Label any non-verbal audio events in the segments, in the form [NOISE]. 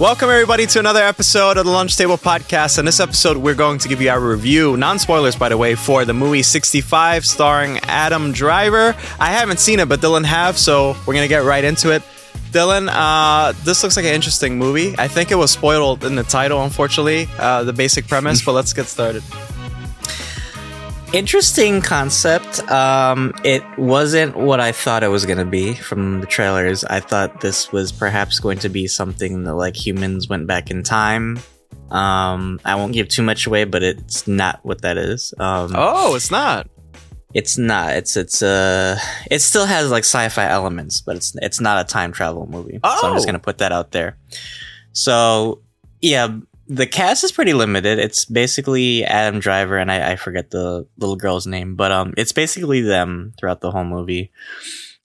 Welcome, everybody, to another episode of the Lunch Table Podcast. In this episode, we're going to give you our review, non spoilers, by the way, for the movie 65 starring Adam Driver. I haven't seen it, but Dylan have, so we're going to get right into it. Dylan, uh, this looks like an interesting movie. I think it was spoiled in the title, unfortunately, uh, the basic premise, but let's get started. Interesting concept. Um, it wasn't what I thought it was going to be from the trailers. I thought this was perhaps going to be something that like humans went back in time. Um, I won't give too much away, but it's not what that is. Um, Oh, it's not. it's not. It's it's uh, it still has like sci-fi elements, but it's it's not a time travel movie. Oh. So I'm Oh. just gonna put that out there. So yeah, the cast is pretty limited. It's basically Adam Driver and I, I forget the little girl's name, but um, it's basically them throughout the whole movie,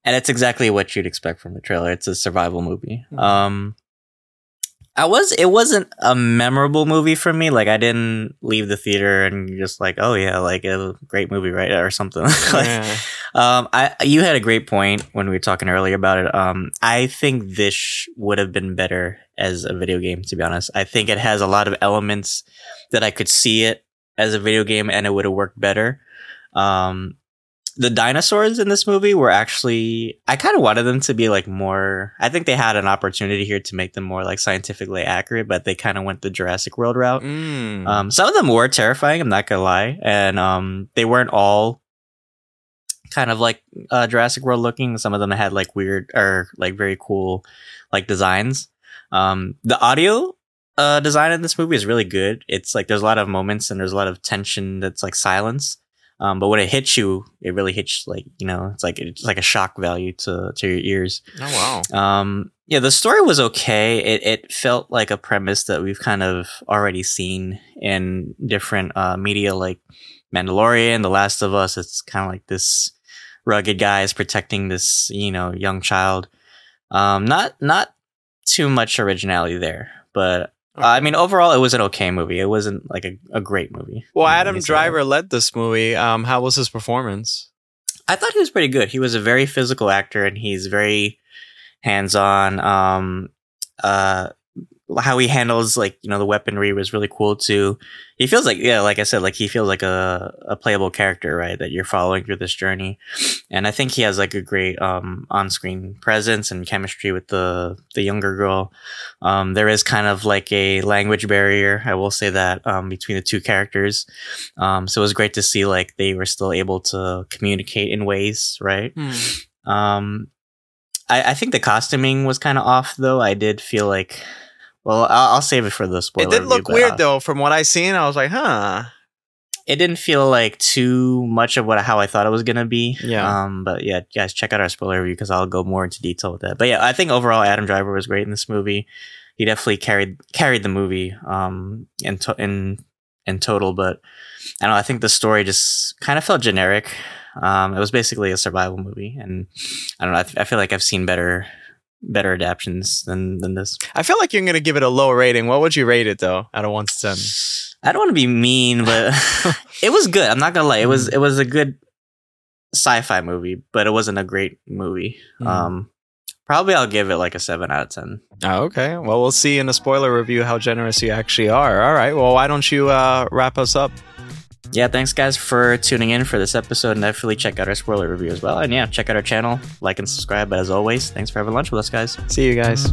and it's exactly what you'd expect from the trailer. It's a survival movie. Mhm. Um, I was. It wasn't a memorable movie for me. Like I didn't leave the theater and just like, oh yeah, like a great movie, right, or something. [LAUGHS] like, Yeah. um, I you had a great point when we were talking earlier about it. Um, I think this would have been better as a video game. To be honest, I think it has a lot of elements that I could see it as a video game, and it would have worked better. Um, the dinosaurs in this movie were actually I kind of wanted them to be like more. I think they had an opportunity here to make them more like scientifically accurate, but they kind of went the Jurassic World route. Mm. Um, some of them were terrifying. I'm not gonna lie, and um, they weren't all kind of like uh, Jurassic World looking. Some of them had like weird or like very cool like designs. Um, the audio uh, design in this movie is really good. It's like there's a lot of moments and there's a lot of tension that's like silence. Um, but when it hits you, it really hits like you know it's like it's like a shock value to to your ears. oh, wow. Um, yeah, the story was okay. It it felt like a premise that we've kind of already seen in different uh, media, like Mandalorian, The Last of Us. It's kind of like this rugged guy is protecting this you know young child. Um, not not too much originality there, but. Uh, I mean, overall, it was an okay movie. It wasn't like a, a great movie. Well, Adam me say that. Driver led this movie. Um, how was his performance? I thought he was pretty good. He was a very physical actor and he's very hands on. Um, uh, how he handles like you know the weaponry was really cool too. He feels like yeah, like I said, like he feels like a, a playable character, right? That you're following through this journey, and I think he has like a great um on screen presence and chemistry with the the younger girl. Um, there is kind of like a language barrier, I will say that um between the two characters. Um, so it was great to see like they were still able to communicate in ways, right? Um, I, I think the costuming was kind of off, though. I did feel like, well, I'll, I'll save it for the spoiler. It did look but, weird uh, though. From what I seen, I was like, huh. It didn't feel like too much of what how I thought it was gonna be. Yeah. Um. But yeah, guys, check out our spoiler review because I'll go more into detail with that. But yeah, I think overall Adam Driver was great in this movie. He definitely carried carried the movie. Um. In to- in in total, but I don't know. I think the story just kind of felt generic. Um. It was basically a survival movie, and I don't know. I, th- I feel like I've seen better better adaptions than than this. I feel like you're gonna give it a low rating. What would you rate it though, out of one to ten? I don't want to be mean, but [LAUGHS] it was good. I'm not gonna lie. It was it was a good sci-fi movie, but it wasn't a great movie. Mm. Um, probably I'll give it like a seven out of ten. Oh, okay. Well, we'll see in the spoiler review how generous you actually are. All right. Well, why don't you uh, wrap us up? Yeah, thanks guys for tuning in for this episode, and definitely check out our spoiler review as well. And yeah, check out our channel, like and subscribe. But as always, thanks for having lunch with us, guys. See you guys.